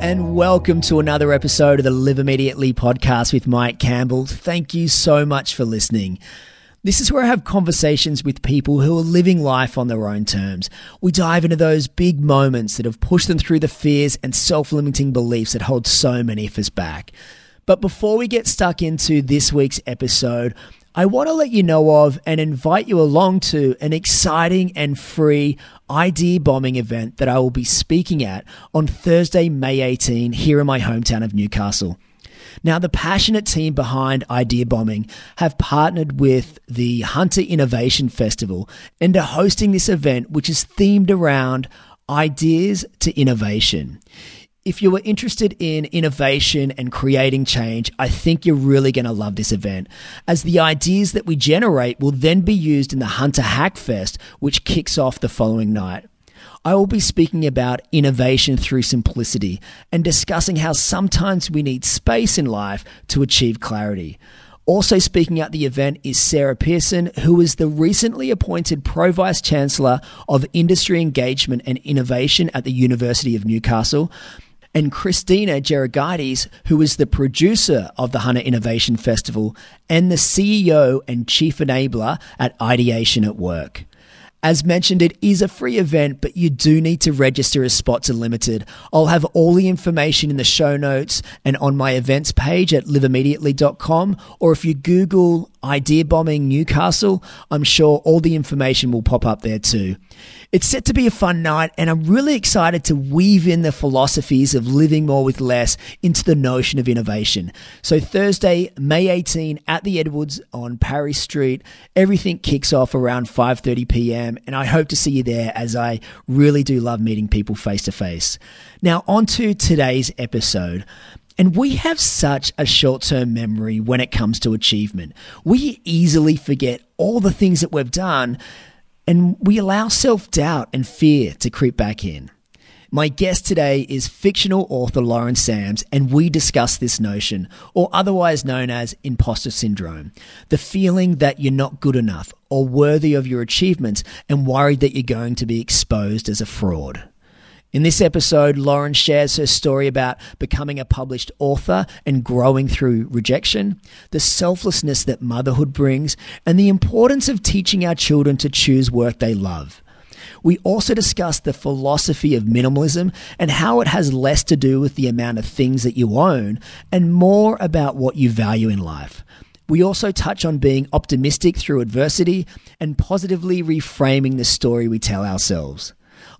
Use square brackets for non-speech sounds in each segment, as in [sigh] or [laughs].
And welcome to another episode of the Live Immediately podcast with Mike Campbell. Thank you so much for listening. This is where I have conversations with people who are living life on their own terms. We dive into those big moments that have pushed them through the fears and self limiting beliefs that hold so many of us back. But before we get stuck into this week's episode, I want to let you know of and invite you along to an exciting and free idea bombing event that I will be speaking at on Thursday, May 18, here in my hometown of Newcastle. Now, the passionate team behind Idea Bombing have partnered with the Hunter Innovation Festival and are hosting this event, which is themed around ideas to innovation if you are interested in innovation and creating change, I think you're really going to love this event, as the ideas that we generate will then be used in the Hunter Hackfest, which kicks off the following night. I will be speaking about innovation through simplicity and discussing how sometimes we need space in life to achieve clarity. Also speaking at the event is Sarah Pearson, who is the recently appointed Pro Vice Chancellor of Industry Engagement and Innovation at the University of Newcastle and Christina Geragaitis, who is the producer of the Hunter Innovation Festival and the CEO and chief enabler at Ideation at Work. As mentioned, it is a free event, but you do need to register as spots are limited. I'll have all the information in the show notes and on my events page at liveimmediately.com. Or if you Google Idea Bombing Newcastle, I'm sure all the information will pop up there too. It's set to be a fun night, and I'm really excited to weave in the philosophies of living more with less into the notion of innovation. So, Thursday, May 18 at the Edwards on Parry Street, everything kicks off around 5:30 p.m., and I hope to see you there as I really do love meeting people face to face. Now, on to today's episode. And we have such a short term memory when it comes to achievement. We easily forget all the things that we've done and we allow self doubt and fear to creep back in. My guest today is fictional author Lauren Sams, and we discuss this notion, or otherwise known as imposter syndrome, the feeling that you're not good enough or worthy of your achievements and worried that you're going to be exposed as a fraud. In this episode, Lauren shares her story about becoming a published author and growing through rejection, the selflessness that motherhood brings, and the importance of teaching our children to choose work they love. We also discuss the philosophy of minimalism and how it has less to do with the amount of things that you own and more about what you value in life. We also touch on being optimistic through adversity and positively reframing the story we tell ourselves.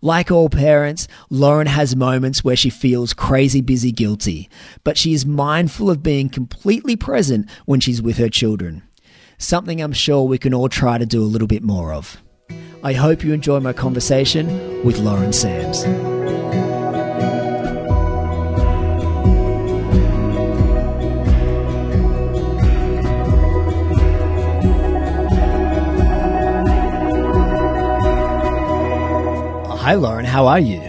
Like all parents, Lauren has moments where she feels crazy busy guilty, but she is mindful of being completely present when she's with her children. Something I'm sure we can all try to do a little bit more of. I hope you enjoy my conversation with Lauren Sams. Hi, Lauren. How are you?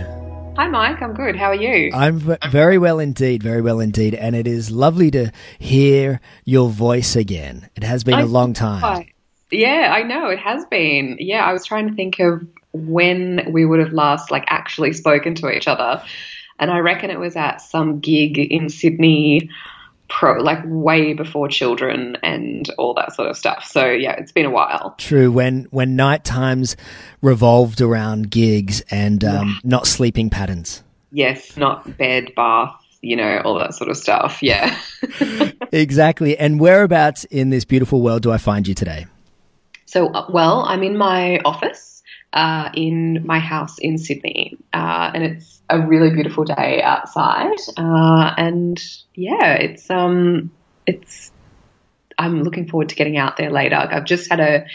Hi, Mike. I'm good. How are you? I'm v- very well indeed. Very well indeed. And it is lovely to hear your voice again. It has been I, a long time. Yeah, I know. It has been. Yeah, I was trying to think of when we would have last like actually spoken to each other. And I reckon it was at some gig in Sydney pro like way before children and all that sort of stuff. So yeah, it's been a while. True. When when night times revolved around gigs and um, yeah. not sleeping patterns. Yes, not bed, bath, you know, all that sort of stuff. Yeah. [laughs] exactly. And whereabouts in this beautiful world do I find you today? So, uh, well, I'm in my office uh, in my house in Sydney, uh, and it's a really beautiful day outside. Uh, and yeah, it's um, it's. I'm looking forward to getting out there later. I've just had a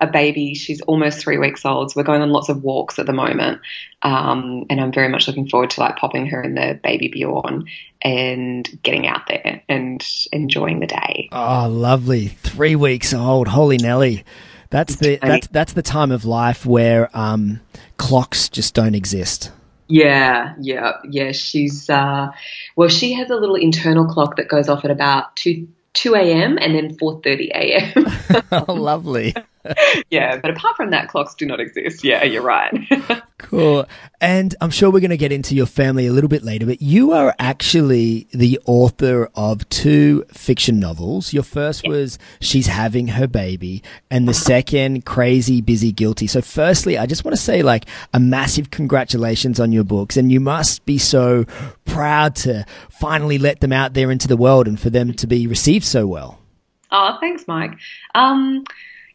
a baby. She's almost three weeks old, so we're going on lots of walks at the moment. Um, and I'm very much looking forward to like popping her in the baby Bjorn and getting out there and enjoying the day. Oh, lovely! Three weeks old. Holy Nelly. That's the that's that's the time of life where um, clocks just don't exist. Yeah, yeah, yeah. She's uh, well, she has a little internal clock that goes off at about two two a.m. and then four thirty a.m. [laughs] oh, lovely. [laughs] yeah, but apart from that, clocks do not exist. Yeah, you're right. [laughs] Cool. And I'm sure we're going to get into your family a little bit later, but you are actually the author of two fiction novels. Your first was She's Having Her Baby, and the second, Crazy, Busy, Guilty. So, firstly, I just want to say, like, a massive congratulations on your books, and you must be so proud to finally let them out there into the world and for them to be received so well. Oh, thanks, Mike. Um,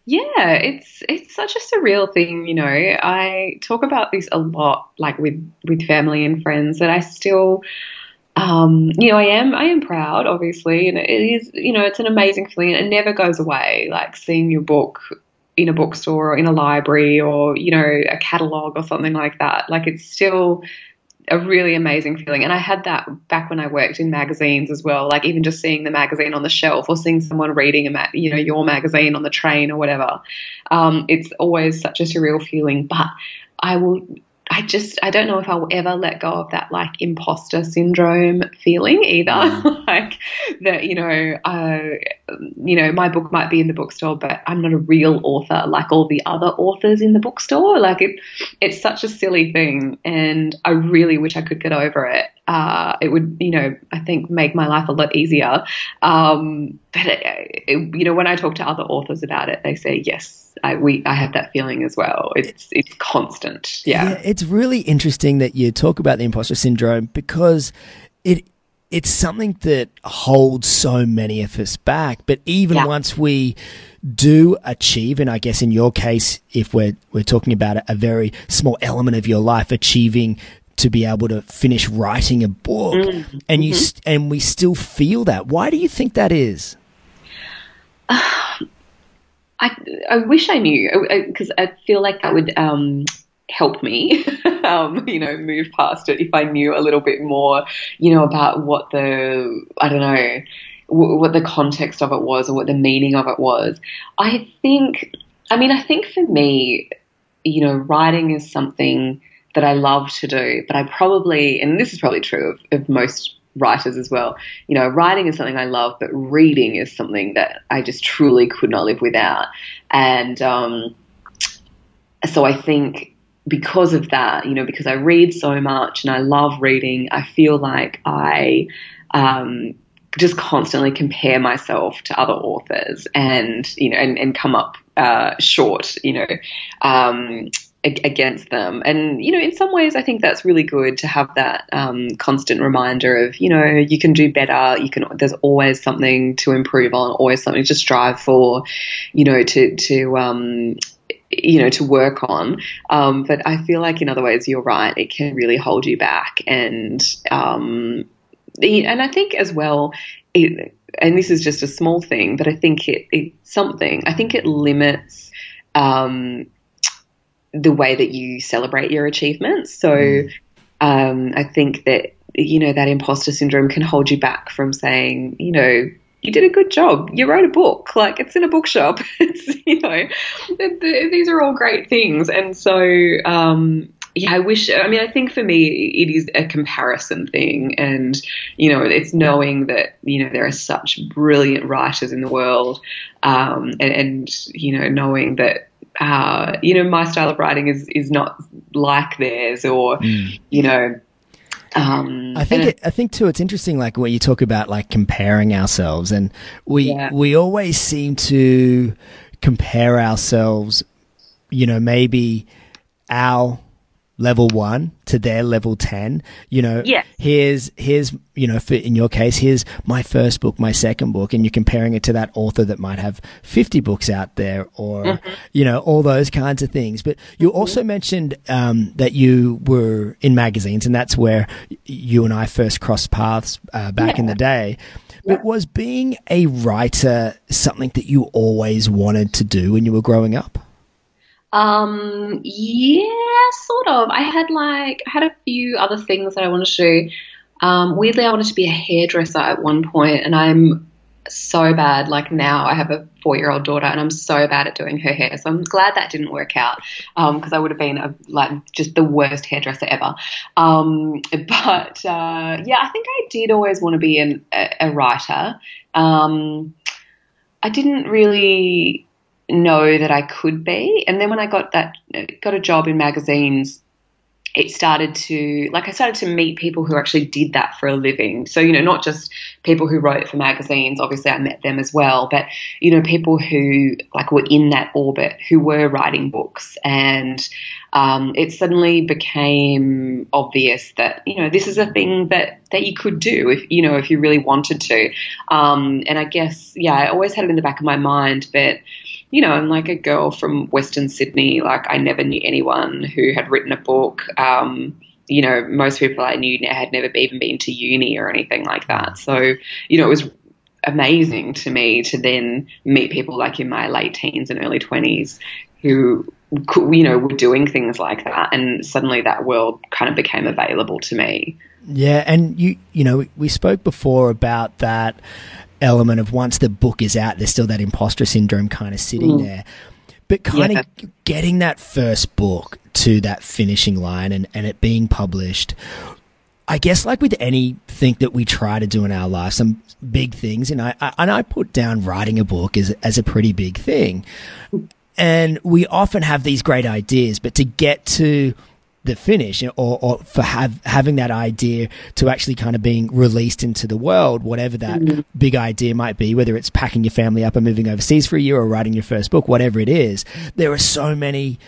yeah, it's it's such a surreal thing, you know. I talk about this a lot, like with with family and friends, that I still, um, you know, I am I am proud, obviously, and it is, you know, it's an amazing feeling. It never goes away. Like seeing your book in a bookstore or in a library or you know a catalog or something like that. Like it's still a really amazing feeling. And I had that back when I worked in magazines as well. Like even just seeing the magazine on the shelf or seeing someone reading a ma- you know your magazine on the train or whatever. Um, it's always such a surreal feeling. But I will I just I don't know if I'll ever let go of that like imposter syndrome feeling either. Mm. [laughs] like that, you know, uh, you know, my book might be in the bookstore, but I'm not a real author like all the other authors in the bookstore. Like it, it's such a silly thing, and I really wish I could get over it. Uh, it would, you know, I think make my life a lot easier. Um, but it, it, you know, when I talk to other authors about it, they say yes I we I have that feeling as well. It's it's constant. Yeah. yeah. It's really interesting that you talk about the imposter syndrome because it it's something that holds so many of us back. But even yeah. once we do achieve, and I guess in your case, if we're we're talking about a very small element of your life achieving to be able to finish writing a book, mm-hmm. and you mm-hmm. and we still feel that. Why do you think that is? [sighs] I, I wish I knew because I, I, feel like that would um, help me, [laughs] um, you know, move past it if I knew a little bit more, you know, about what the, I don't know, w- what the context of it was or what the meaning of it was. I think, I mean, I think for me, you know, writing is something that I love to do, but I probably, and this is probably true of, of most writers as well. You know, writing is something I love, but reading is something that I just truly could not live without. And um, so I think because of that, you know, because I read so much and I love reading, I feel like I um, just constantly compare myself to other authors and, you know, and, and come up uh, short, you know. Um, against them. And, you know, in some ways, I think that's really good to have that um, constant reminder of, you know, you can do better. You can, there's always something to improve on, always something to strive for, you know, to, to, um, you know, to work on. Um, but I feel like in other ways, you're right. It can really hold you back. And, um, and I think as well, it, and this is just a small thing, but I think it, it's something, I think it limits, um, the way that you celebrate your achievements. So mm. um, I think that you know that imposter syndrome can hold you back from saying, you know, you did a good job. You wrote a book. Like it's in a bookshop. [laughs] It's you know, these are all great things. And so um, yeah, I wish. I mean, I think for me, it is a comparison thing, and you know, it's knowing that you know there are such brilliant writers in the world, um, and, and you know, knowing that uh, you know, my style of writing is is not like theirs, or mm. you know. Um, I think it, I think too. It's interesting, like when you talk about like comparing ourselves, and we yeah. we always seem to compare ourselves. You know, maybe our level one to their level 10 you know yeah. here's here's you know for, in your case here's my first book my second book and you're comparing it to that author that might have 50 books out there or mm-hmm. you know all those kinds of things but you mm-hmm. also mentioned um, that you were in magazines and that's where you and i first crossed paths uh, back yeah. in the day but yeah. was being a writer something that you always wanted to do when you were growing up um, yeah, sort of. I had like I had a few other things that I wanted to do. Um, weirdly, I wanted to be a hairdresser at one point, and I'm so bad. Like now, I have a four-year-old daughter, and I'm so bad at doing her hair. So I'm glad that didn't work out because um, I would have been a, like just the worst hairdresser ever. Um, but uh, yeah, I think I did always want to be an, a, a writer. Um, I didn't really know that I could be. And then when I got that, got a job in magazines, it started to like I started to meet people who actually did that for a living. So you know, not just people who wrote for magazines. Obviously, I met them as well, but you know, people who like were in that orbit who were writing books, and um, it suddenly became obvious that you know this is a thing that that you could do if you know if you really wanted to. Um, and I guess yeah, I always had it in the back of my mind, but you know, I'm like a girl from Western Sydney. Like, I never knew anyone who had written a book. Um, you know, most people I knew had never even been to uni or anything like that. So, you know, it was amazing to me to then meet people like in my late teens and early 20s who you know were doing things like that and suddenly that world kind of became available to me yeah and you you know we spoke before about that element of once the book is out, there's still that imposter syndrome kind of sitting mm. there. But kind yeah. of getting that first book to that finishing line and, and it being published, I guess like with anything that we try to do in our life, some big things, and I, I and I put down writing a book as as a pretty big thing. And we often have these great ideas, but to get to the finish or, or for have, having that idea to actually kind of being released into the world, whatever that mm-hmm. big idea might be, whether it's packing your family up and moving overseas for a year or writing your first book, whatever it is, there are so many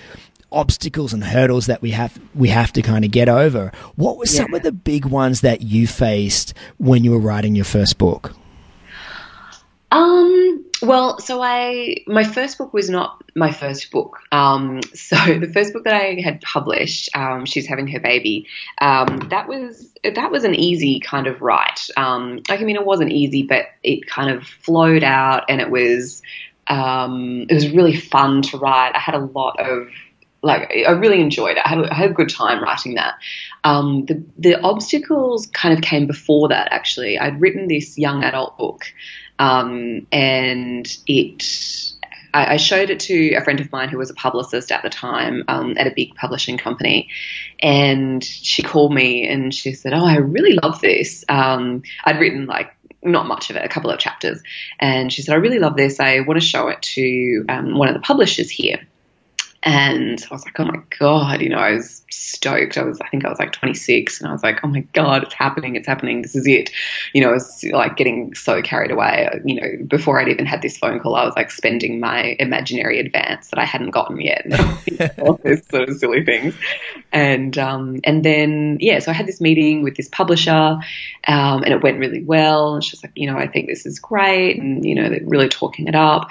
obstacles and hurdles that we have we have to kind of get over. What were yeah. some of the big ones that you faced when you were writing your first book? Um, well, so I my first book was not my first book. Um, [laughs] so the first book that I had published, um, she's having her baby. Um, that was that was an easy kind of write. Um, like I mean, it wasn't easy, but it kind of flowed out, and it was um, it was really fun to write. I had a lot of like I really enjoyed it. I had, I had a good time writing that. Um, the the obstacles kind of came before that. Actually, I'd written this young adult book, um, and it I, showed it to a friend of mine who was a publicist at the time um, at a big publishing company, and she called me and she said, "Oh, I really love this." Um, I'd written like not much of it, a couple of chapters, and she said, "I really love this. I want to show it to um, one of the publishers here." And I was like, oh my God, you know, I was stoked. I was, I think I was like 26 and I was like, oh my God, it's happening. It's happening. This is it. You know, I was like getting so carried away. You know, before I'd even had this phone call, I was like spending my imaginary advance that I hadn't gotten yet. [laughs] all those sort of silly things. And, um, and then, yeah, so I had this meeting with this publisher um, and it went really well. And she was like, you know, I think this is great. And, you know, they're really talking it up.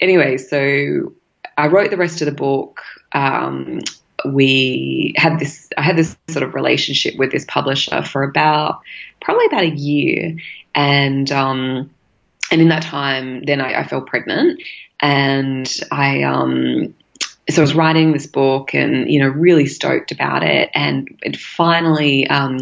Anyway, so I wrote the rest of the book. Um, we had this, I had this sort of relationship with this publisher for about, probably about a year. And, um, and in that time, then I, I fell pregnant and I, um, so I was writing this book and, you know, really stoked about it. And it finally um,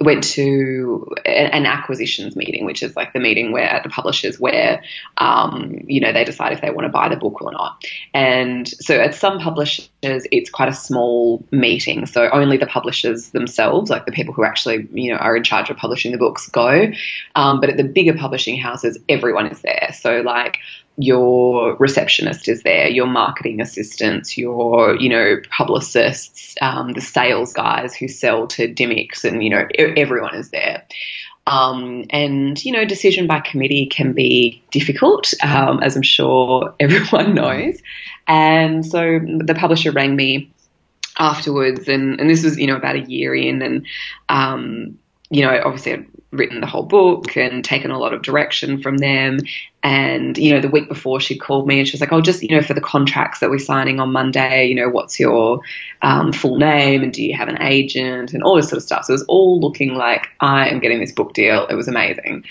went to an acquisitions meeting, which is like the meeting where at the publishers where, um, you know, they decide if they want to buy the book or not. And so at some publishers, it's quite a small meeting. So only the publishers themselves, like the people who actually, you know, are in charge of publishing the books go. Um, but at the bigger publishing houses, everyone is there. So like, your receptionist is there, your marketing assistants, your you know publicists, um, the sales guys who sell to Dymocks, and you know everyone is there. Um, and you know, decision by committee can be difficult, um, as I'm sure [laughs] everyone knows. And so the publisher rang me afterwards, and, and this was you know about a year in, and um, you know, obviously written the whole book and taken a lot of direction from them. And, you know, the week before she called me and she was like, oh, just, you know, for the contracts that we're signing on Monday, you know, what's your um, full name and do you have an agent and all this sort of stuff. So it was all looking like I am getting this book deal. It was amazing.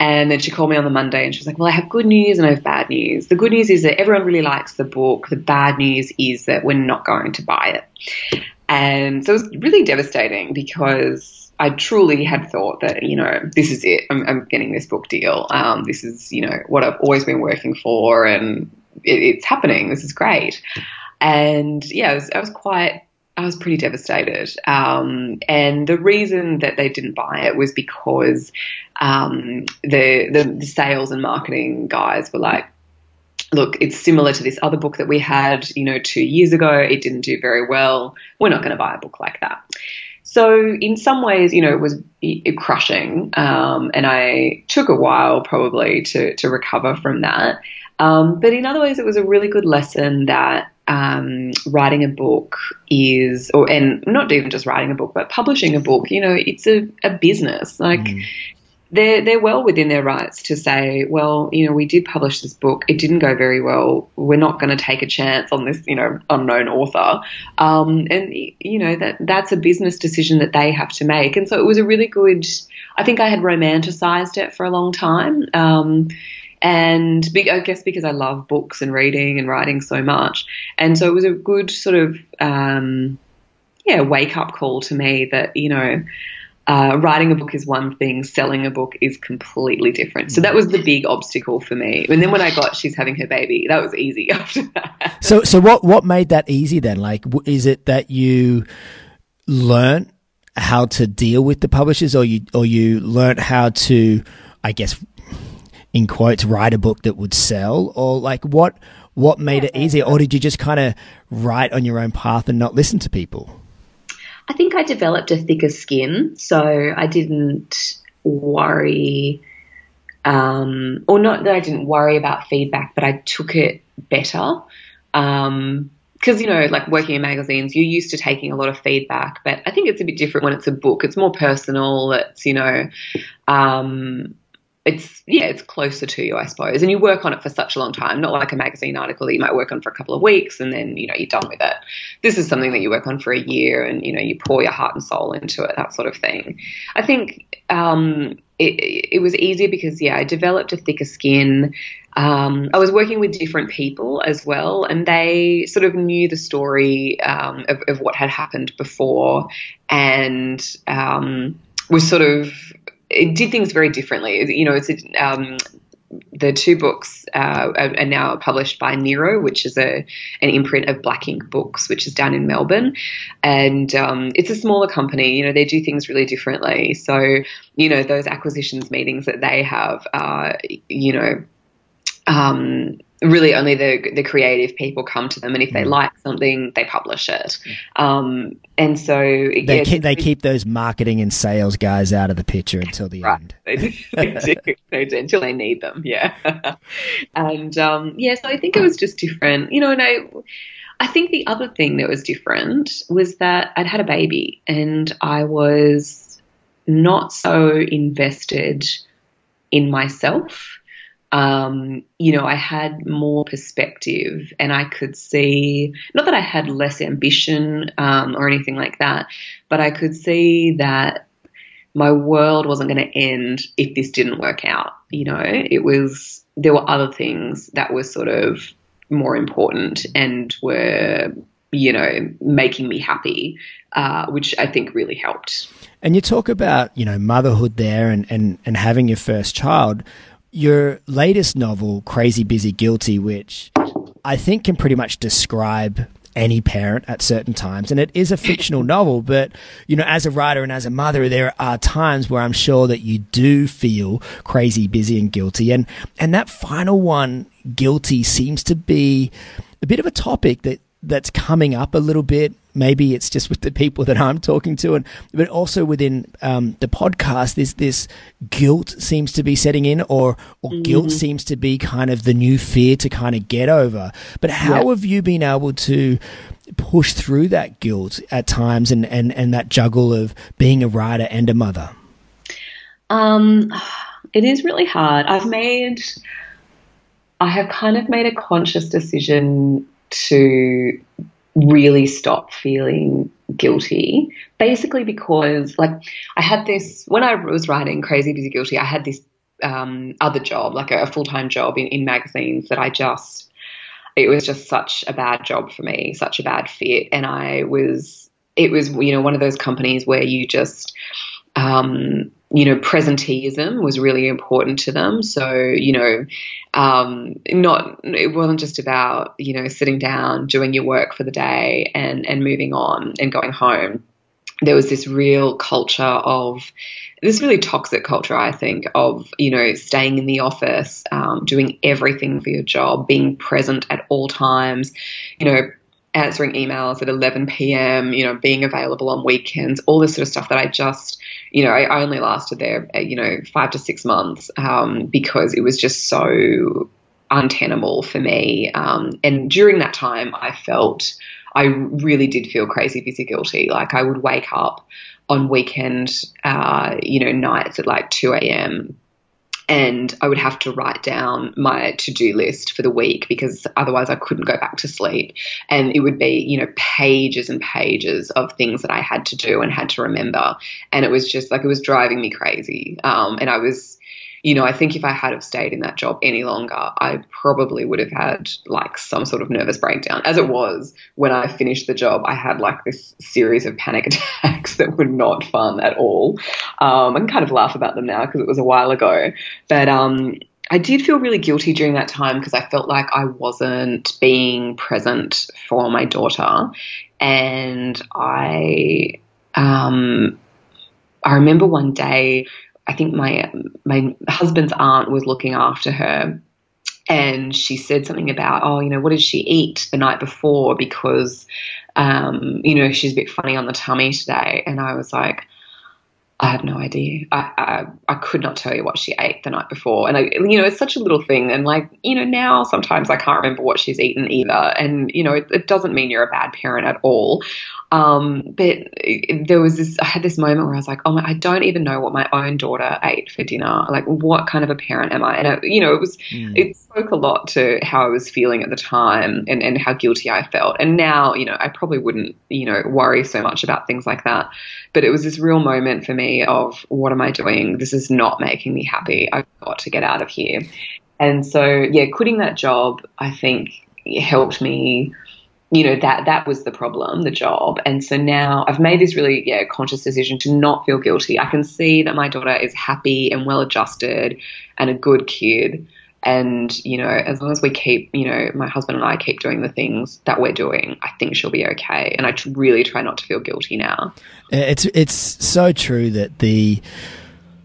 And then she called me on the Monday and she was like, Well, I have good news and I have bad news. The good news is that everyone really likes the book. The bad news is that we're not going to buy it. And so it was really devastating because I truly had thought that, you know, this is it. I'm, I'm getting this book deal. Um, this is, you know, what I've always been working for and it, it's happening. This is great. And yeah, I was, I was quite, I was pretty devastated. Um, and the reason that they didn't buy it was because um, the, the, the sales and marketing guys were like, look, it's similar to this other book that we had, you know, two years ago. It didn't do very well. We're not going to buy a book like that. So in some ways, you know, it was crushing, um, and I took a while probably to to recover from that. Um, but in other ways, it was a really good lesson that um, writing a book is, or and not even just writing a book, but publishing a book. You know, it's a, a business. Like mm they're they're well within their rights to say, well, you know, we did publish this book, it didn't go very well. We're not going to take a chance on this, you know, unknown author, um, and you know that that's a business decision that they have to make. And so it was a really good. I think I had romanticized it for a long time. Um, and I guess because I love books and reading and writing so much, and so it was a good sort of um, yeah wake up call to me that you know uh, writing a book is one thing, selling a book is completely different. So that was the big obstacle for me. And then when I got she's having her baby, that was easy [laughs] after that. So, so what what made that easy then? Like, is it that you learn how to deal with the publishers, or you or you learned how to, I guess, in quotes, write a book that would sell, or like what what made it easier, or did you just kind of write on your own path and not listen to people? I think I developed a thicker skin, so I didn't worry, um, or not that I didn't worry about feedback, but I took it better. Um, because you know, like working in magazines, you're used to taking a lot of feedback, but I think it's a bit different when it's a book. It's more personal. It's you know, um, it's yeah, it's closer to you, I suppose. And you work on it for such a long time, not like a magazine article that you might work on for a couple of weeks and then you know you're done with it. This is something that you work on for a year, and you know you pour your heart and soul into it, that sort of thing. I think um, it, it was easier because yeah, I developed a thicker skin. Um, I was working with different people as well, and they sort of knew the story um, of, of, what had happened before, and um, was sort of it did things very differently. You know, it's um, the two books uh, are, now published by Nero, which is a an imprint of Black Inc. Books, which is down in Melbourne, and um, it's a smaller company. You know, they do things really differently. So, you know, those acquisitions meetings that they have, uh, you know. Um, really only the the creative people come to them, and if they mm. like something, they publish it. Um, and so they yeah, keep, they keep those marketing and sales guys out of the picture until the right. end. [laughs] they, do, they, [laughs] do, they do, until they need them. Yeah, [laughs] and um, yeah, so I think it was just different, you know. And I, I think the other thing that was different was that I'd had a baby, and I was not so invested in myself um, you know, I had more perspective and I could see, not that I had less ambition um, or anything like that, but I could see that my world wasn't going to end if this didn't work out. You know, it was, there were other things that were sort of more important and were, you know, making me happy, uh, which I think really helped. And you talk about, you know, motherhood there and, and, and having your first child your latest novel, Crazy Busy Guilty, which I think can pretty much describe any parent at certain times. And it is a fictional novel, but you know, as a writer and as a mother, there are times where I'm sure that you do feel crazy, busy, and guilty. And and that final one, guilty, seems to be a bit of a topic that that's coming up a little bit. Maybe it's just with the people that I'm talking to, and but also within um, the podcast, there's this guilt seems to be setting in, or or mm-hmm. guilt seems to be kind of the new fear to kind of get over. But how yeah. have you been able to push through that guilt at times, and and and that juggle of being a writer and a mother? Um, it is really hard. I've made. I have kind of made a conscious decision to really stop feeling guilty basically because like i had this when i was writing crazy busy guilty i had this um, other job like a, a full-time job in, in magazines that i just it was just such a bad job for me such a bad fit. And i was it was you know one of those companies where you just um, you know, presenteeism was really important to them. So, you know, um, not it wasn't just about you know sitting down, doing your work for the day, and and moving on and going home. there was this real culture of this really toxic culture, I think, of you know staying in the office, um, doing everything for your job, being present at all times, you know, answering emails at 11 p.m., you know, being available on weekends, all this sort of stuff that I just, you know, I, only lasted there, uh, you know, five to six months um, because it was just so untenable for me. Um, and during that time, I felt, I really did feel crazy, busy, guilty. Like I would wake up on weekend, uh, you know, nights at like 2 a.m and I would have to write down my to do list for the week because otherwise I couldn't go back to sleep. And it would be, you know, pages and pages of things that I had to do and had to remember. And it was just like, it was driving me crazy. Um, and I was, you know, I think if I had have stayed in that job any longer, I probably would have had like some sort of nervous breakdown. As it was, when I finished the job, I had like this series of panic [laughs] attacks that were not fun at all. Um, I can kind of laugh about them now because it was a while ago. But um, I did feel really guilty during that time because I felt like I wasn't being present for my daughter. And I, um, I remember one day I think my my husband's aunt was looking after her and she said something about, oh, you know, what did she eat the night before? Because, um, you know, she's a bit funny on the tummy today. And I was like, I have no idea. I, I, I could not tell you what she ate the night before, and I, you know, it's such a little thing. And like, you know, now sometimes I can't remember what she's eaten either. And you know, it, it doesn't mean you're a bad parent at all. Um, but there was this, I had this moment where I was like, oh my, I don't even know what my own daughter ate for dinner. Like, what kind of a parent am I? And, I, you know, it was, mm. it spoke a lot to how I was feeling at the time and, and how guilty I felt. And now, you know, I probably wouldn't, you know, worry so much about things like that. But it was this real moment for me of what am I doing? This is not making me happy. I've got to get out of here. And so, yeah, quitting that job, I think helped me you know that that was the problem the job. And so now i've made this really yeah conscious decision to not feel guilty. I can see that my daughter is happy and well adjusted and a good kid. And you know as long as we keep you know my husband and i keep doing the things that we're doing i think she'll be okay. And i really try not to feel guilty now. It's it's so true that the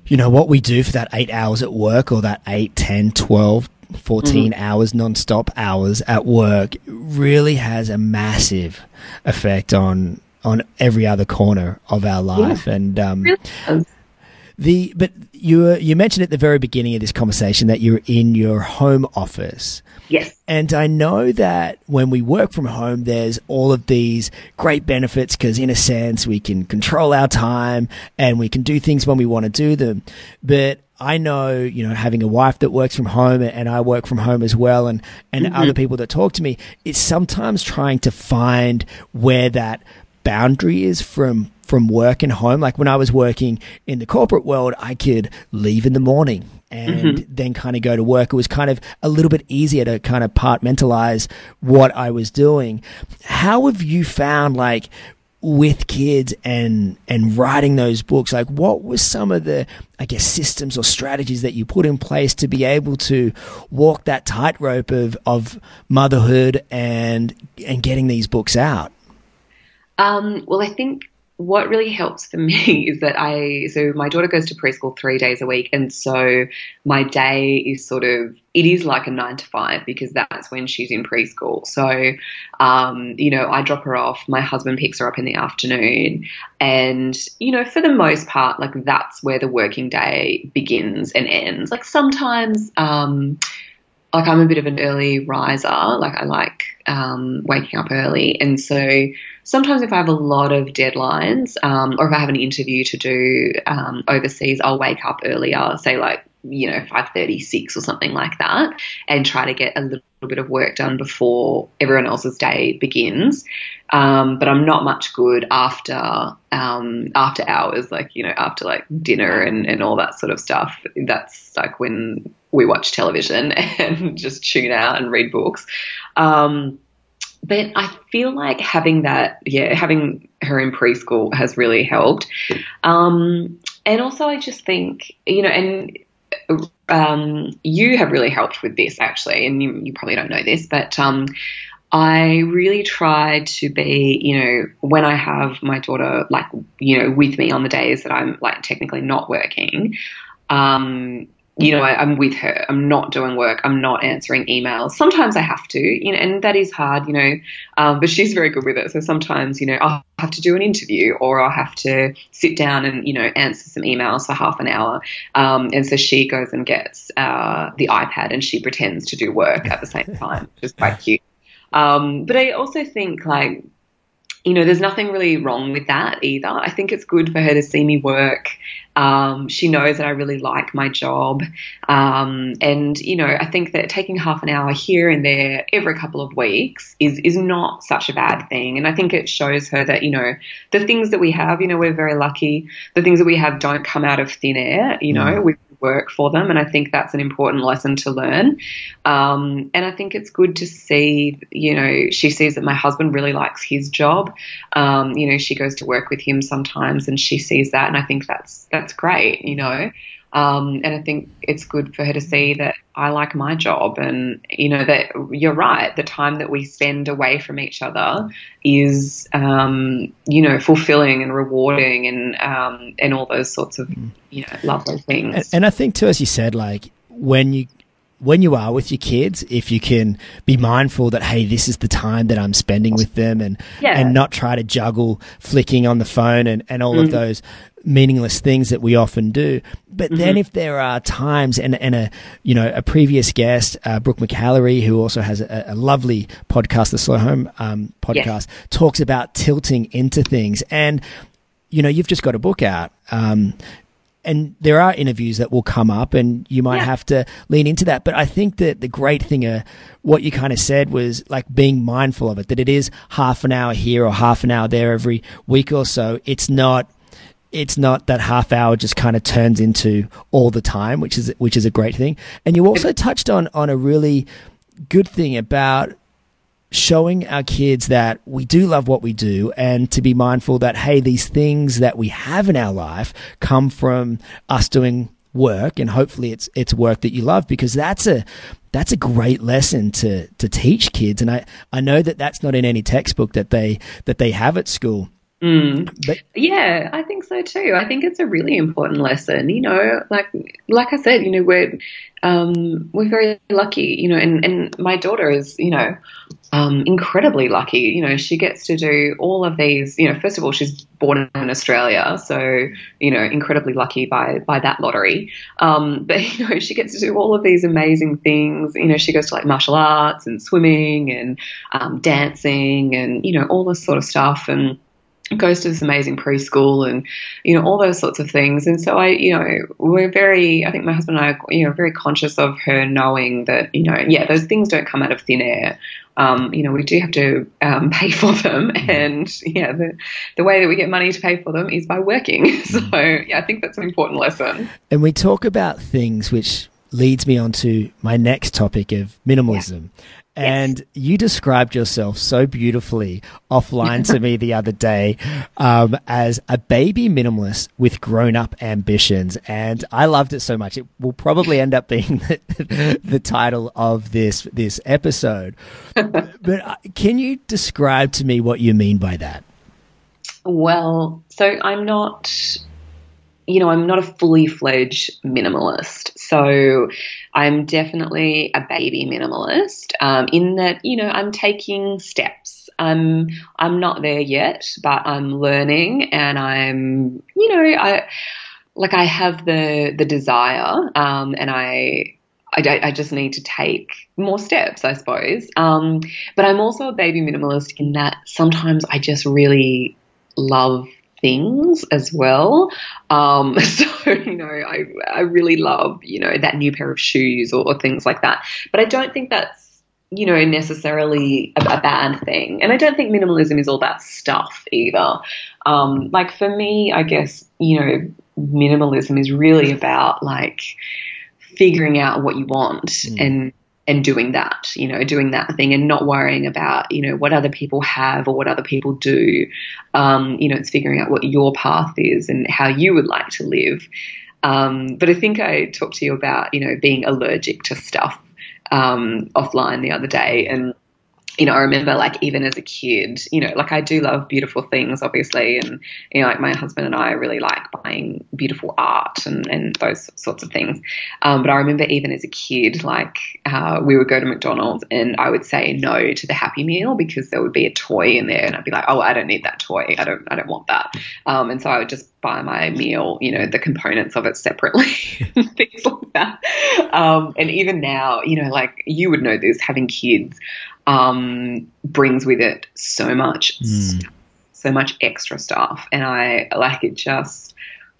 you know what we do for that eight hours at work or that 8 10 12 14 mm-hmm. hours non-stop hours at work really has a massive effect on on every other corner of our life yeah. and um, really the but you you mentioned at the very beginning of this conversation that you're in your home office Yes. And I know that when we work from home, there's all of these great benefits because, in a sense, we can control our time and we can do things when we want to do them. But I know, you know, having a wife that works from home and I work from home as well, and, and mm-hmm. other people that talk to me, it's sometimes trying to find where that boundary is from from work and home. Like when I was working in the corporate world, I could leave in the morning and mm-hmm. then kind of go to work. It was kind of a little bit easier to kind of compartmentalize what I was doing. How have you found like with kids and and writing those books like what were some of the i guess systems or strategies that you put in place to be able to walk that tightrope of of motherhood and and getting these books out um, well i think what really helps for [laughs] me is that I, so my daughter goes to preschool three days a week. And so my day is sort of, it is like a nine to five because that's when she's in preschool. So, um, you know, I drop her off, my husband picks her up in the afternoon. And, you know, for the most part, like that's where the working day begins and ends. Like sometimes, um, like I'm a bit of an early riser. Like I like um, waking up early, and so sometimes if I have a lot of deadlines, um, or if I have an interview to do um, overseas, I'll wake up earlier, say like you know five thirty six or something like that, and try to get a little bit of work done before everyone else's day begins. Um, but I'm not much good after um, after hours, like you know after like dinner and, and all that sort of stuff. That's like when we watch television [laughs] and just tune out and read books. Um, but I feel like having that, yeah, having her in preschool has really helped. Um, and also, I just think, you know, and um, you have really helped with this actually, and you, you probably don't know this, but um, I really try to be, you know, when I have my daughter, like, you know, with me on the days that I'm like technically not working, um, you know, I, am with her. I'm not doing work. I'm not answering emails. Sometimes I have to, you know, and that is hard, you know, um, but she's very good with it. So sometimes, you know, I'll have to do an interview or I'll have to sit down and, you know, answer some emails for half an hour. Um, and so she goes and gets uh, the iPad and she pretends to do work at the same time, which is quite cute. Um, but I also think like, you know, there's nothing really wrong with that either. I think it's good for her to see me work. Um, she knows that I really like my job. Um, and, you know, I think that taking half an hour here and there every couple of weeks is, is not such a bad thing. And I think it shows her that, you know, the things that we have, you know, we're very lucky. The things that we have don't come out of thin air, you know, mm. we work for them. And I think that's an important lesson to learn. Um, and I think it's good to see, you know, she sees that my husband really likes his job. Um, you know, she goes to work with him sometimes and she sees that. And I think that's, that's great, you know. Um, and I think it's good for her to see that I like my job and, you know, that you're right. The time that we spend away from each other is, um, you know, fulfilling and rewarding and, um, and all those sorts of, you know, lovely things. And, and I think too, as you said, like when you, when you are with your kids, if you can be mindful that hey, this is the time that I'm spending with them, and yeah. and not try to juggle flicking on the phone and, and all mm. of those meaningless things that we often do. But mm-hmm. then if there are times and, and a, you know, a previous guest, uh, Brooke McAlary, who also has a, a lovely podcast, the Slow Home um, podcast, yes. talks about tilting into things. And, you know, you've just got a book out. Um, and there are interviews that will come up and you might yeah. have to lean into that but i think that the great thing uh, what you kind of said was like being mindful of it that it is half an hour here or half an hour there every week or so it's not it's not that half hour just kind of turns into all the time, which is which is a great thing. And you also touched on on a really good thing about showing our kids that we do love what we do and to be mindful that hey these things that we have in our life come from us doing work and hopefully it's it's work that you love because that's a that's a great lesson to to teach kids. And I I know that that's not in any textbook that they that they have at school Mm. But yeah, I think so too. I think it's a really important lesson. You know, like like I said, you know, we're um, we're very lucky. You know, and and my daughter is, you know, um, incredibly lucky. You know, she gets to do all of these. You know, first of all, she's born in Australia, so you know, incredibly lucky by by that lottery. Um, but [laughs] you know, she gets to do all of these amazing things. You know, she goes to like martial arts and swimming and um, dancing and you know all this sort of stuff and goes to this amazing preschool and you know all those sorts of things. And so i you know we're very i think my husband and i are you know very conscious of her knowing that you know yeah those things don't come out of thin air. Um, you know we do have to um, [laughs] pay for them. Mm-hmm. and yeah the, the way that we get money to pay for them is by working. [laughs] So yeah i think that's an important lesson. And we talk about things which leads me on to my next topic of minimalism yeah. And yes. you described yourself so beautifully offline to [laughs] me the other day um, as a baby minimalist with grown up ambitions. And I loved it so much. It will probably end up being [laughs] the, the title of this, this episode. [laughs] but uh, can you describe to me what you mean by that? Well, so I'm not you know, I'm not a fully fledged minimalist. So I'm definitely a baby minimalist um, in that, you know, I'm taking steps. I'm I'm not there yet, but I'm learning and I'm, you know, I like I have the the desire um, and I I, I, just need to take more steps, I suppose. Um, but I'm also a baby minimalist in that sometimes I just really love things as well. Um, [laughs] so, you know, I, I really love, you know, that new pair of shoes or, or things like that. But I don't think that's, you know, necessarily a, a, bad thing. And I don't think minimalism is all that stuff either. Um, like for me, I guess, you know, minimalism is really about like figuring out what you want mm. and and doing that, you know, doing that thing and not worrying about, you know, what other people have or what other people do. Um, you know, it's figuring out what your path is and how you would like to live. Um, but I think I talked to you about, you know, being allergic to stuff um, offline the other day. And you know, I remember like even as a kid, you know, like I do love beautiful things, obviously, and you know, like my husband and I really like buying beautiful art and, and those sorts of things. Um, but I remember even as a kid, like uh, we would go to McDonald's and I would say no to the Happy Meal because there would be a toy in there, and I'd be like, oh, I don't need that toy, I don't, I don't want that. Um, and so I would just buy my meal, you know, the components of it separately, [laughs] things like that. Um, and even now, you know, like you would know this, having kids um, brings with it so much, mm. so much extra stuff. And I like it just,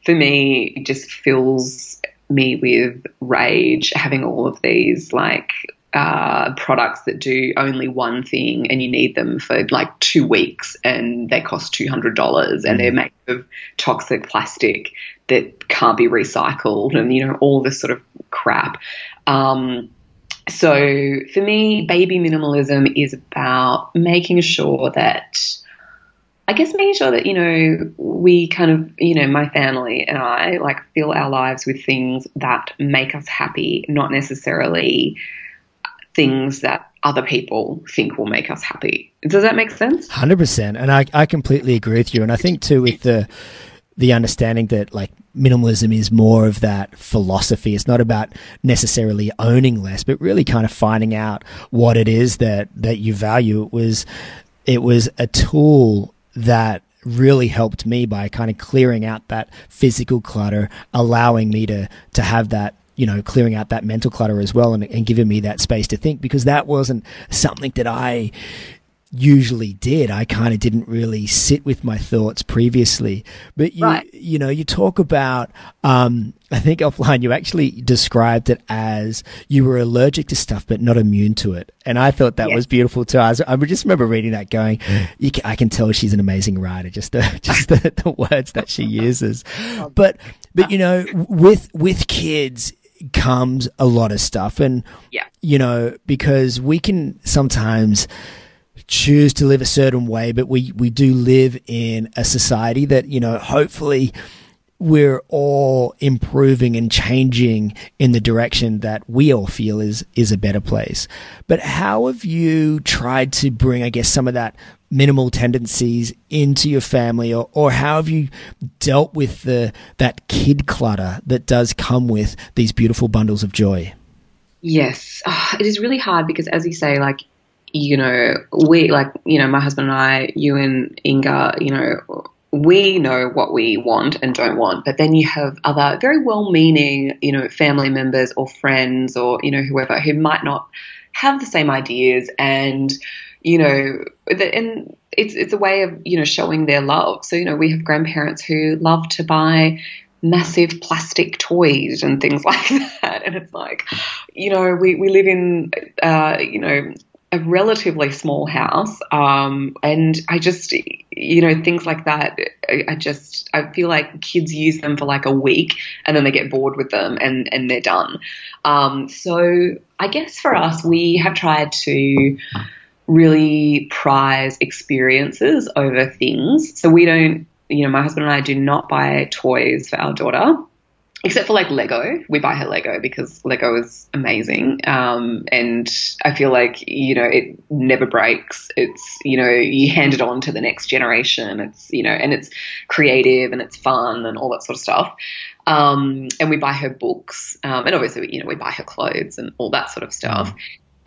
for me, it just fills me with rage having all of these like uh, products that do only one thing and you need them for like two weeks and they cost $200 and they're made of toxic plastic that can't be recycled and, you know, all this sort of crap. Um, so for me, baby minimalism is about making sure that, I guess, making sure that, you know, we kind of, you know, my family and I like fill our lives with things that make us happy, not necessarily things that other people think will make us happy. Does that make sense? 100%. And I, I completely agree with you. And I think too with the, the understanding that like minimalism is more of that philosophy. It's not about necessarily owning less, but really kind of finding out what it is that that you value. It was it was a tool that really helped me by kind of clearing out that physical clutter, allowing me to to have that you know, clearing out that mental clutter as well and, and giving me that space to think because that wasn't something that I usually did. I kind of didn't really sit with my thoughts previously. But you, right. you know, you talk about, um, I think offline you actually described it as you were allergic to stuff but not immune to it, and I thought that yeah. was beautiful too. I, was, I just remember reading that, going, can, I can tell she's an amazing writer. Just the [laughs] just the, the words that she uses, [laughs] but but you know, with with kids, comes a lot of stuff and yeah. you know because we can sometimes choose to live a certain way, but we, we do live in a society that, you know, hopefully we're all improving and changing in the direction that we all feel is is a better place. But how have you tried to bring, I guess, some of that minimal tendencies into your family, or, or how have you dealt with the that kid clutter that does come with these beautiful bundles of joy? Yes, oh, it is really hard because, as you say, like you know, we like, you know, my husband and I, you and Inga, you know, we know what we want and don't want, but then you have other very well meaning, you know, family members or friends or, you know, whoever who might not have the same ideas and, you know, and it's, it's a way of, you know, showing their love. So, you know, we have grandparents who love to buy massive plastic toys and things like that. And it's like, you know, we, we live in, uh, you know, a relatively small house, um, and I just, you know, things like that. I, I, just, I feel like kids use them for like a week, and then they get bored with them, and and they're done. Um, so I guess for us, we have tried to really prize experiences over things. So we don't, you know, my husband and I do not buy toys for our daughter except for like Lego. We buy her Lego because Lego is amazing. Um, and I feel like, you know, it never breaks. It's, you know, you hand it on to the next generation. It's, you know, and it's creative and it's fun and all that sort of stuff. Um, and we buy her books. Um, and obviously, you know, we buy her clothes and all that sort of stuff.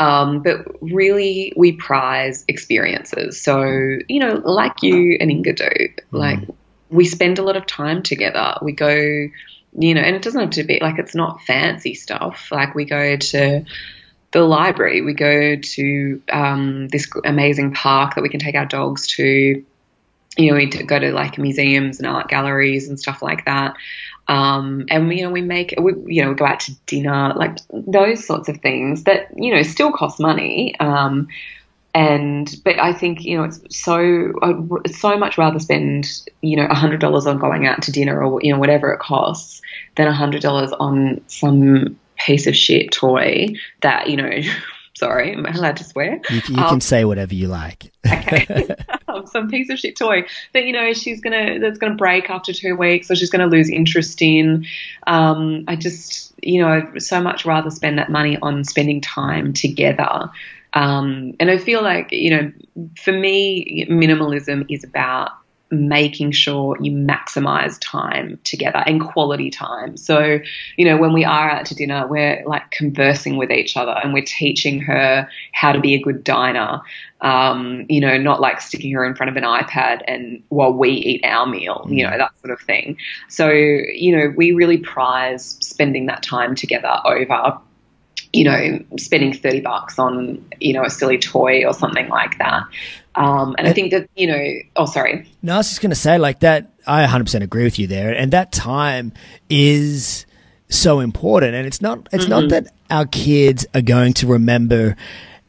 Um, but really, we prize experiences. So, you know, like you and Inga do, like mm. we spend a lot of time together. We go, you know, and it doesn't have to be like it's not fancy stuff. Like we go to the library, we go to um, this amazing park that we can take our dogs to. You know, we go to like museums and art galleries and stuff like that. Um, and you know, we make we you know we go out to dinner, like those sorts of things that you know still cost money. Um, and but I think you know it's so I'd so much rather spend you know a hundred dollars on going out to dinner or you know whatever it costs than a hundred dollars on some piece of shit toy that you know. [laughs] Sorry, am I allowed to swear? You, you um, can say whatever you like. okay, [laughs] [laughs] some piece of shit toy that you know she's gonna that's gonna break after two weeks, or she's gonna lose interest in. Um, I just you know so much rather spend that money on spending time together Um, and I feel like, you know, for me, minimalism is about making sure you maximize time together and quality time. So, you know, when we are out to dinner, we're like conversing with each other and we're teaching her how to be a good diner. Um, you know, not like sticking her in front of an iPad and while we eat our meal, you know, that sort of thing. So, you know, we really prize spending that time together over you know, spending 30 bucks on, you know, a silly toy or something like that. Um, and I think that, you know, oh, sorry. No, I was just going to say, like, that, I 100% agree with you there. And that time is so important. And it's not, it's mm-hmm. not that our kids are going to remember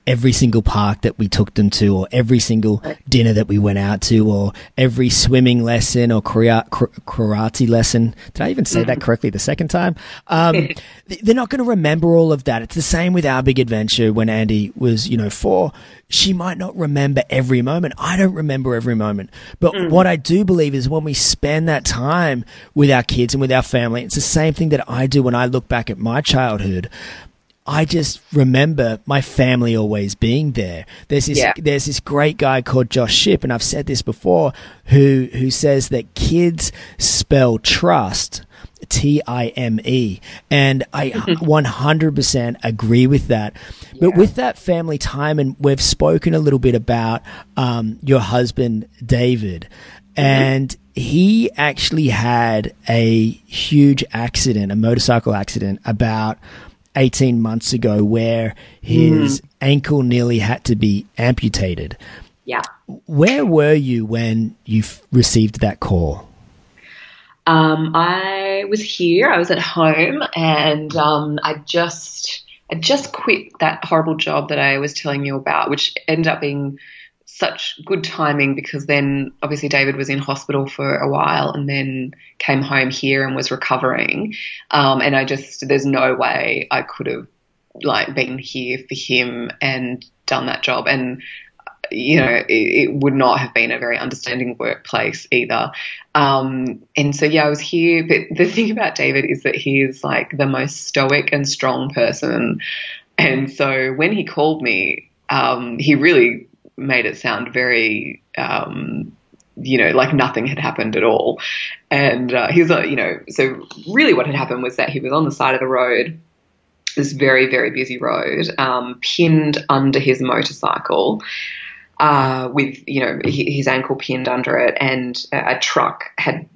every single park that we took them to, or every single dinner that we went out to, or every swimming lesson or karate lesson. Did I even say that mm-hmm. correctly the second time? Um, [laughs] they're not going to remember all of that. It's the same with our big adventure when Andy was, you know, four. She might not remember every moment. I don't remember every moment. But mm. what I do believe is when we spend that time with our kids and with our family, it's the same thing that I do when I look back at my childhood. I just remember my family always being there. There's this yeah. there's this great guy called Josh Shipp, and I've said this before, who who says that kids spell trust T I M E, and I [laughs] 100% agree with that. But yeah. with that family time, and we've spoken a little bit about um, your husband David, mm-hmm. and he actually had a huge accident, a motorcycle accident, about 18 months ago where his mm. ankle nearly had to be amputated. Yeah. Where were you when you received that call? Um, I was here. I was at home, and um, I just I just quit that horrible job that I was telling you about, which ended up being such good timing because then obviously David was in hospital for a while and then came home here and was recovering. Um, and I just, there's no way I could have like been here for him and done that job. And, you know, it, it would not have been a very understanding workplace either. Um, and so, yeah, I was here. But the thing about David is that he is like the most stoic and strong person. And so when he called me, um, he really made it sound very, um, you know, like nothing had happened at all. And uh, he was, uh, you know, so really what had happened was that he was on the side of the road, this very, very busy road, um, pinned under his motorcycle. Uh, with you know his ankle pinned under it, and a truck had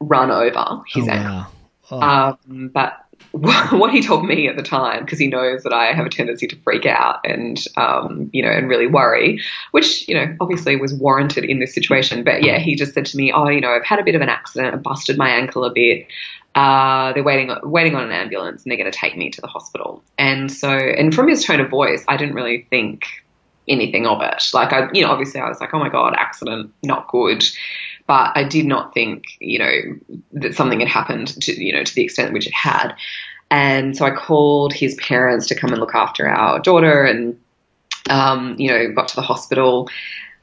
run over his oh, ankle. Wow. Oh. Um, but [laughs] what he told me at the time, because he knows that I have a tendency to freak out and, um, you know, and really worry, which, you know, obviously was warranted in this situation. But yeah, he just said to me, oh, you know, I've had a bit of an accident. I busted my ankle a bit. Uh, they're waiting, waiting on an ambulance and they're going to take me to the hospital. And so, and from his tone of voice, I didn't really think anything of it. Like I, you know, obviously I was like, oh my God, accident, not good but I did not think, you know, that something had happened to, you know, to the extent which it had. And so I called his parents to come and look after our daughter and, um, you know, got to the hospital.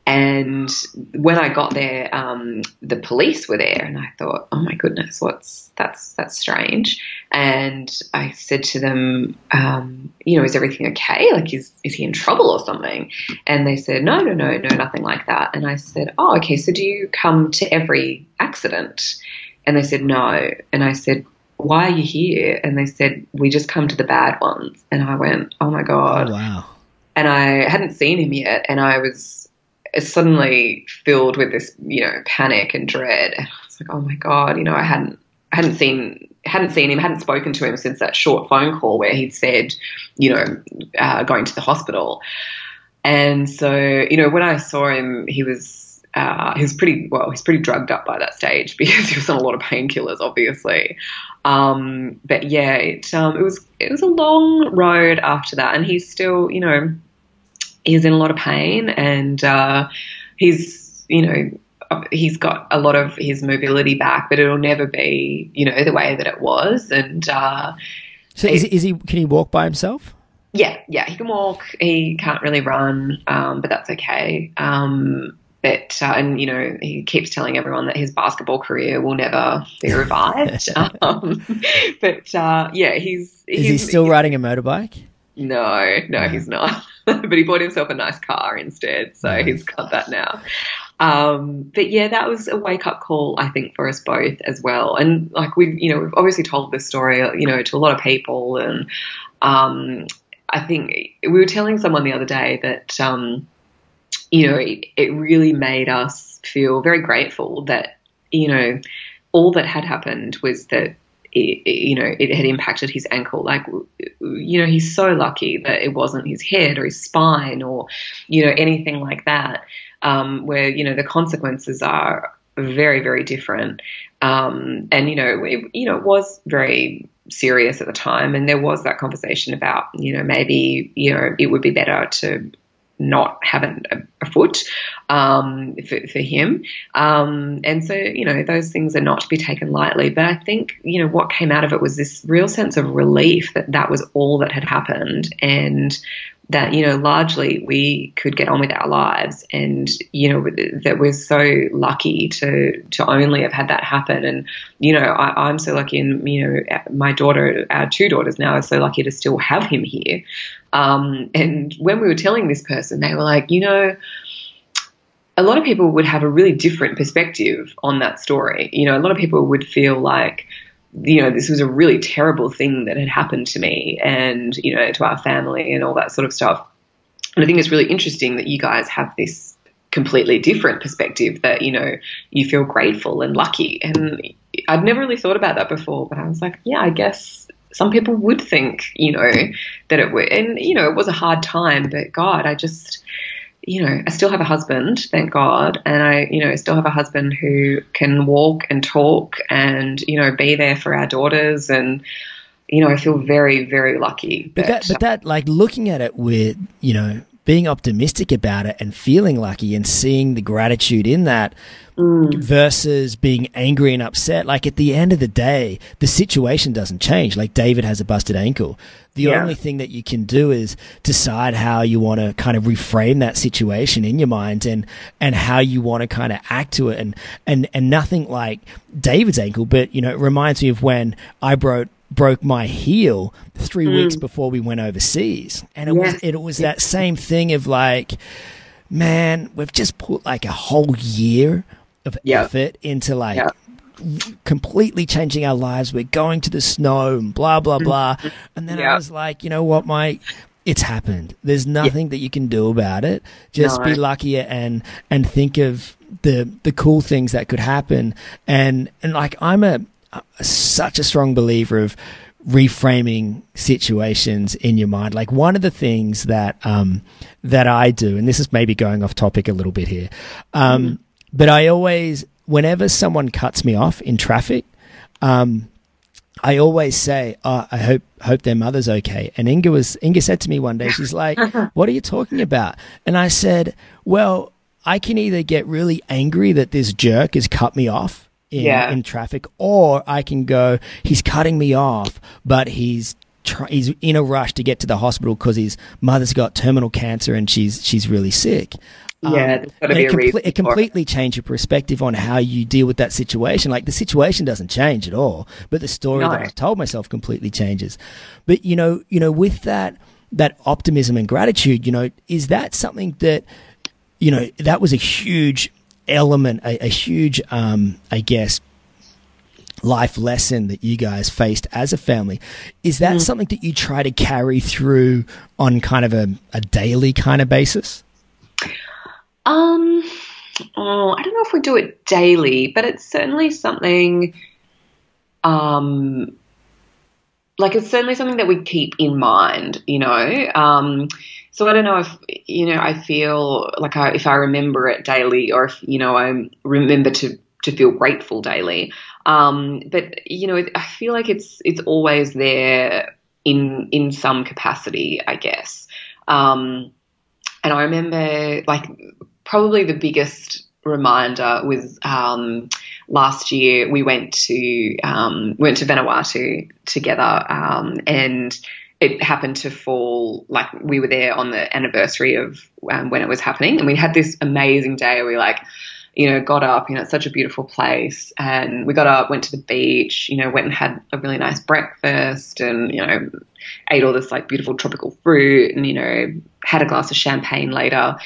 And when I got there, um, the police were there, and I thought, "Oh my goodness, what's that's that's strange." And I said to them, um, "You know, is everything okay? Like, is is he in trouble or something?" And they said, "No, no, no, no, nothing like that." And I said, "Oh, okay. So do you come to every accident?" And they said, "No." And I said, "Why are you here?" And they said, "We just come to the bad ones." And I went, "Oh my god!" Oh, wow. And I hadn't seen him yet, and I was suddenly filled with this, you know, panic and dread. And I was like, oh my god, you know, I hadn't I hadn't seen hadn't seen him, hadn't spoken to him since that short phone call where he'd said, you know, uh, going to the hospital. And so, you know, when I saw him, he was uh, he was pretty well. He's pretty drugged up by that stage [laughs] because he was on a lot of painkillers, obviously. Um, but yeah, it um, it was it was a long road after that, and he's still, you know, he's in a lot of pain and uh, he's, you know, he's got a lot of his mobility back, but it'll never be, you know, the way that it was. And uh, so, is, is he? Can he walk by himself? Yeah, yeah, he can walk. He can't really run, um, but that's okay. Um, but uh, and you know he keeps telling everyone that his basketball career will never be [laughs] revived. [laughs] um, but uh, yeah, he's, Is he still riding a motorbike? No, no, he's not. [laughs] but he bought himself a nice car instead, so nice. he's got that now. Um, but yeah, that was a wake up call, I think, for us both as well. And like we've, you know, we've obviously told this story, you know, to a lot of people, and um, I think we were telling someone the other day that, um, you know, it, it really made us feel very grateful that, you know, all that had happened was that it, you know, it had impacted his ankle. Like, you know, he's so lucky that it wasn't his head or his spine or, you know, anything like that, um, where, you know, the consequences are very, very different. Um, and, you know, it, you know, it was very serious at the time. And there was that conversation about, you know, maybe, you know, it would be better to not having a, a foot um, for, for, him. Um, and so, you know, those things are not to be taken lightly. But I think, you know, what came out of it was this real sense of relief that that was all that had happened. And that, you know, largely we could get on with our lives. And, you know, that we're so lucky to, to only have had that happen. And, you know, I, I'm so lucky, and, you know, my daughter, our two daughters now are so lucky to still have him here. Um, and when we were telling this person, they were like, you know, a lot of people would have a really different perspective on that story. You know, a lot of people would feel like, you know, this was a really terrible thing that had happened to me and, you know, to our family and all that sort of stuff. And I think it's really interesting that you guys have this completely different perspective that, you know, you feel grateful and lucky. And I'd never really thought about that before, but I was like, yeah, I guess some people would think, you know, that it would, and you know, it was a hard time, but God, I just, you know, I still have a husband, thank God, and I, you know, still have a husband who can walk and talk and you know be there for our daughters, and you know, I feel very, very lucky. But that, but that, like looking at it with, you know, being optimistic about it and feeling lucky and seeing the gratitude in that mm. versus being angry and upset. Like at the end of the day, the situation doesn't change. Like David has a busted ankle. The yeah. only thing that you can do is decide how you want to kind of reframe that situation in your mind and, and how you want to kind of act to it. And, and, and nothing like David's ankle, but you know, it reminds me of when I broke, broke my heel three mm. weeks before we went overseas. And it yes. was it was that same thing of like, man, we've just put like a whole year of effort into like completely changing our lives. We're going to the snow and blah blah blah. And then. I was like, you know what, Mike? It's happened. There's nothing that you can do about it. Just no. be lucky and and think of the the cool things that could happen. And and like I'm a such a strong believer of reframing situations in your mind. Like one of the things that um, that I do, and this is maybe going off topic a little bit here, um, mm. but I always, whenever someone cuts me off in traffic, um, I always say, oh, "I hope hope their mother's okay." And Inga was Inga said to me one day, she's like, [laughs] "What are you talking about?" And I said, "Well." I can either get really angry that this jerk has cut me off in, yeah. in traffic, or I can go, he's cutting me off, but he's he's in a rush to get to the hospital because his mother's got terminal cancer and she's she's really sick. Yeah, um, it, compl- it completely changed your perspective on how you deal with that situation. Like the situation doesn't change at all, but the story no. that I've told myself completely changes. But you know, you know, with that that optimism and gratitude, you know, is that something that you know that was a huge element, a, a huge, um, I guess, life lesson that you guys faced as a family. Is that mm. something that you try to carry through on kind of a, a daily kind of basis? Um, oh, I don't know if we do it daily, but it's certainly something. Um, like it's certainly something that we keep in mind, you know. Um, so I don't know if you know I feel like I, if I remember it daily, or if you know I remember to to feel grateful daily. Um, but you know, I feel like it's it's always there in in some capacity, I guess. Um, and I remember like probably the biggest reminder was um, last year we went to um, went to Vanuatu together um, and it happened to fall like we were there on the anniversary of um, when it was happening, and we had this amazing day. We like you know, got up, you know, it's such a beautiful place. And we got up, went to the beach, you know, went and had a really nice breakfast and, you know, ate all this like beautiful tropical fruit and, you know, had a glass of champagne later.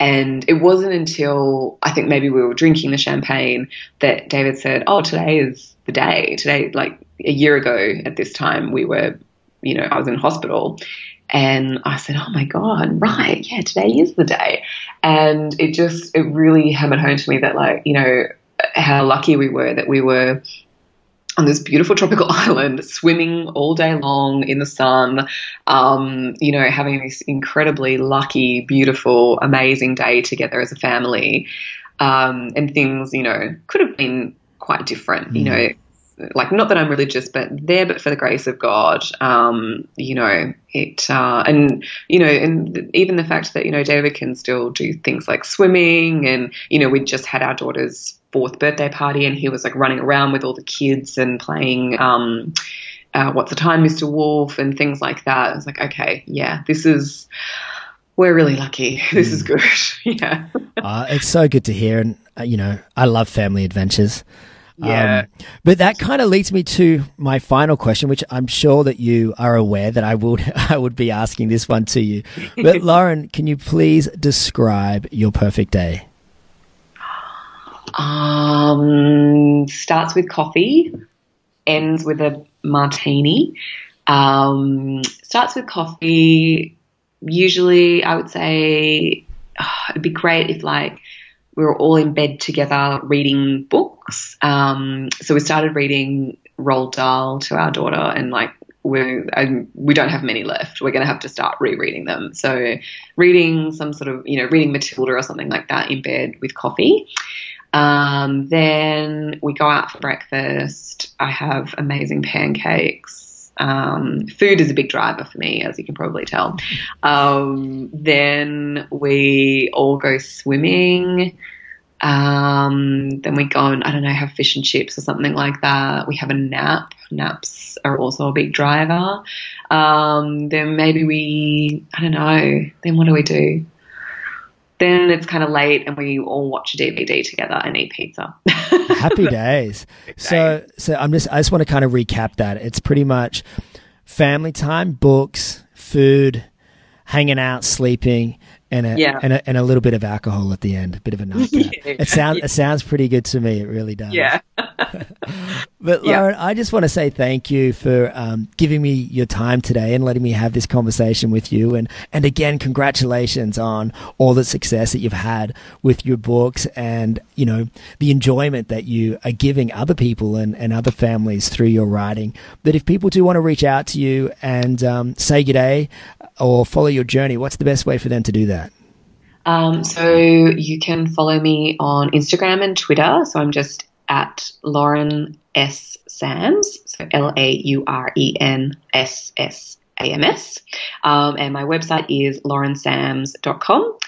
And it wasn't until I think maybe we were drinking the champagne that David said, Oh, today is the day. Today, like a year ago at this time, we were, you know, I was in hospital. And I said, Oh my God, right. Yeah, today is the day. And it just, it really hammered home to me that, like, you know, how lucky we were that we were on this beautiful tropical [laughs] island, swimming all day long in the sun, um, you know, having this incredibly lucky, beautiful, amazing day together as a family. Um, and things, you know, could have been quite different, mm. you know, like not that I'm religious, but there, but for the grace of God, um, you know, it, uh, and, you know, and even the fact that, you know, David can still do things like swimming and, you know, we just had our daughter's fourth birthday party and he was like running around with all the kids and playing, um, uh, what's the time, Mr. Wolf and things like that. I was like, okay, yeah, this is, we're really lucky. [laughs] This is mm. good. [laughs] yeah. uh, it's so good to hear. And, uh, you know, I love family adventures. Yeah. Um, but that kind of leads me to my final question, which I'm sure that you are aware that I would [laughs] I would be asking this one to you. But [laughs] Lauren, can you please describe your perfect day? Um, starts with coffee, ends with a martini. Um, starts with coffee. Usually, I would say oh, [sighs] it'd be great if like we were all in bed together reading books. Um, so we started reading Roald Dahl to our daughter, and like we we don't have many left. We're going to have to start rereading them. So reading some sort of you know reading Matilda or something like that in bed with coffee. Um, then we go out for breakfast. I have amazing pancakes um, food is a big driver for me, as you can probably tell. Um, then we all go swimming. Um, then we go and I don't know have fish and chips or something like that. We have a nap. Naps are also a big driver. Um, then maybe we I don't know. Then what do we do? Then it's kind of late and we all watch a DVD together and eat pizza. [laughs] Happy days. so so I'm just I just want to kind of recap that. It's pretty much family time, books, food, hanging out, sleeping, and a, yeah. and a, and a little bit of alcohol at the end, a bit of a night. [laughs] yeah. It sounds yeah. it sounds pretty good to me. It really does. Yeah. But Lauren, I just want to say thank you for um, giving me your time today and letting me have this conversation with you. And and again, congratulations on all the success that you've had with your books and you know the enjoyment that you are giving other people and, and other families through your writing. But if people do want to reach out to you and um, say good day or follow your journey, what's the best way for them to do that? Um, so you can follow me on Instagram and Twitter. So I'm just at Lauren S. Sams, so L A U R E N S S A M S. Um, and my website is laurensams.com.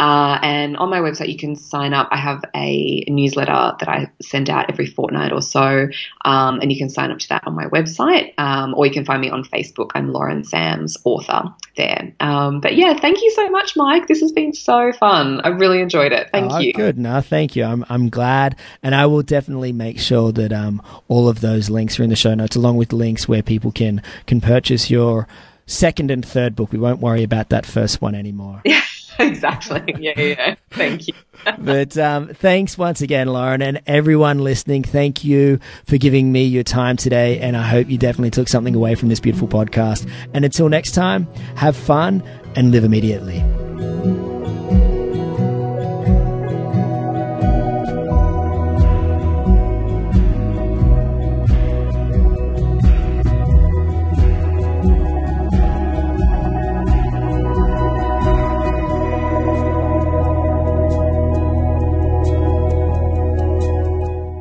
Uh, and on my website, you can sign up. I have a newsletter that I send out every fortnight or so, um, and you can sign up to that on my website, um, or you can find me on Facebook. I'm Lauren Sams, author there. Um, but yeah, thank you so much, Mike. This has been so fun. I really enjoyed it. Thank oh, you. Good. No, thank you. I'm I'm glad, and I will definitely make sure that um, all of those links are in the show notes, along with links where people can can purchase your second and third book. We won't worry about that first one anymore. [laughs] Yeah. [laughs] exactly. Yeah, yeah. Thank you. [laughs] but um, thanks once again, Lauren, and everyone listening. Thank you for giving me your time today, and I hope you definitely took something away from this beautiful podcast. And until next time, have fun and live immediately.